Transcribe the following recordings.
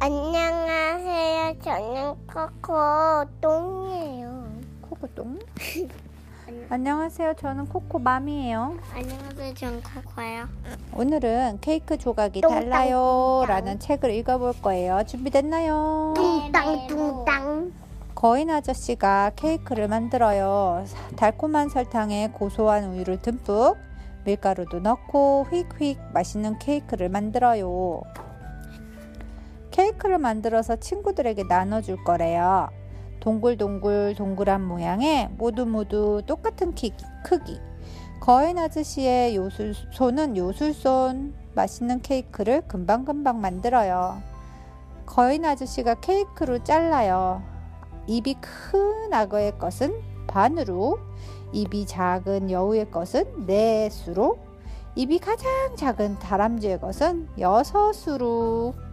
안녕하세요. 저는 코코 똥이에요. 코코 똥? 안녕하세요. 저는 코코 맘이에요. 안녕하세요. 저는 코코예요. 오늘은 케이크 조각이 똥땅, 달라요 똥땅. 라는 책을 읽어볼 거예요. 준비됐나요? 뚱땅 뚱땅. 거인 아저씨가 케이크를 만들어요. 달콤한 설탕에 고소한 우유를 듬뿍 밀가루도 넣고 휙휙 맛있는 케이크를 만들어요. 케이크를 만들어서 친구들에게 나눠줄 거래요. 동글동글 동그란 모양의 모두 모두 똑같은 키, 크기. 거인 아저씨의 요술, 손은 요술손. 맛있는 케이크를 금방금방 만들어요. 거인 아저씨가 케이크로 잘라요. 입이 큰 악어의 것은 반으로, 입이 작은 여우의 것은 넷으로, 입이 가장 작은 다람쥐의 것은 여섯으로.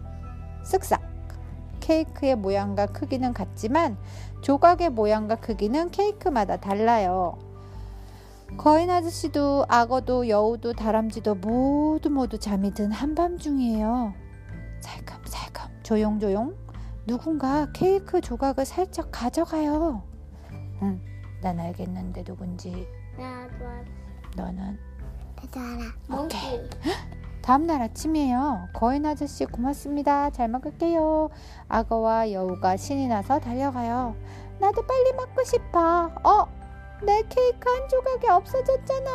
쓱싹. 케이크의 모양과 크기는 같지만 조각의 모양과 크기는 케이크마다 달라요. 거인 아저씨도 악어도 여우도 다람쥐도 모두 모두 잠이 든 한밤중이에요. 살금살금 조용조용 누군가 케이크 조각을 살짝 가져가요. 응, 난 알겠는데 누군지 나도 너는 알아. 오케이. 다음날 아침이에요. 거인 아저씨 고맙습니다. 잘 먹을게요. 악어와 여우가 신이 나서 달려가요. 나도 빨리 먹고 싶어. 어? 내 케이크 한 조각이 없어졌잖아.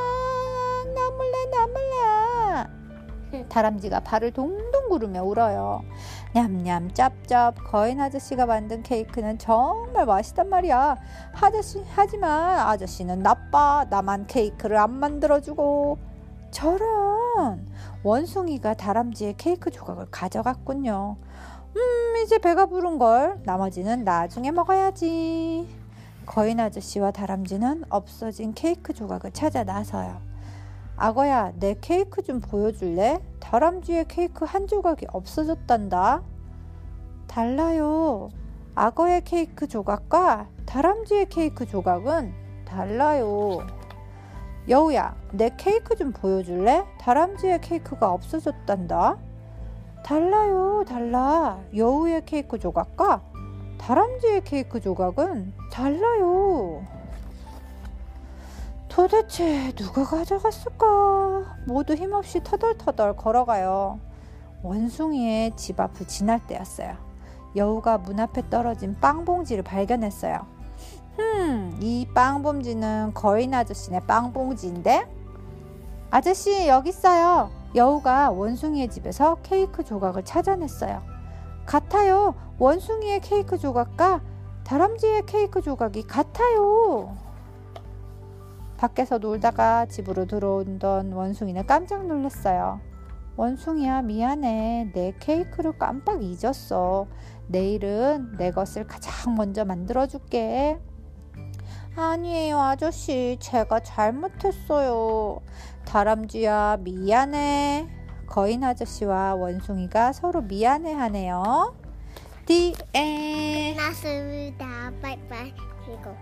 나 몰라, 나 몰라. 다람쥐가 발을 동동 구르며 울어요. 냠냠 짭짭 거인 아저씨가 만든 케이크는 정말 맛있단 말이야. 아저씨 하지만 아저씨는 나빠. 나만 케이크를 안 만들어주고 저런 원숭이가 다람쥐의 케이크 조각을 가져갔군요. 음 이제 배가 부른 걸 나머지는 나중에 먹어야지. 거인 아저씨와 다람쥐는 없어진 케이크 조각을 찾아 나서요. 악어야, 내 케이크 좀 보여줄래? 다람쥐의 케이크 한 조각이 없어졌단다. 달라요. 악어의 케이크 조각과 다람쥐의 케이크 조각은 달라요. 여우야, 내 케이크 좀 보여줄래? 다람쥐의 케이크가 없어졌단다. 달라요, 달라. 여우의 케이크 조각과 다람쥐의 케이크 조각은 달라요. 도대체 누가 가져갔을까? 모두 힘없이 터덜터덜 걸어가요. 원숭이의 집 앞을 지날 때였어요. 여우가 문 앞에 떨어진 빵 봉지를 발견했어요. 음, 이 빵봉지는 거인 아저씨네 빵봉지인데? 아저씨, 여기 있어요. 여우가 원숭이의 집에서 케이크 조각을 찾아냈어요. 같아요. 원숭이의 케이크 조각과 다람쥐의 케이크 조각이 같아요. 밖에서 놀다가 집으로 들어온던 원숭이는 깜짝 놀랐어요. 원숭이야, 미안해. 내 케이크를 깜빡 잊었어. 내일은 내 것을 가장 먼저 만들어줄게. 아니에요, 아저씨. 제가 잘못했어요. 다람쥐야, 미안해. 거인 아저씨와 원숭이가 서로 미안해 하네요. The. 끝났습니다. 바이바이. 이거.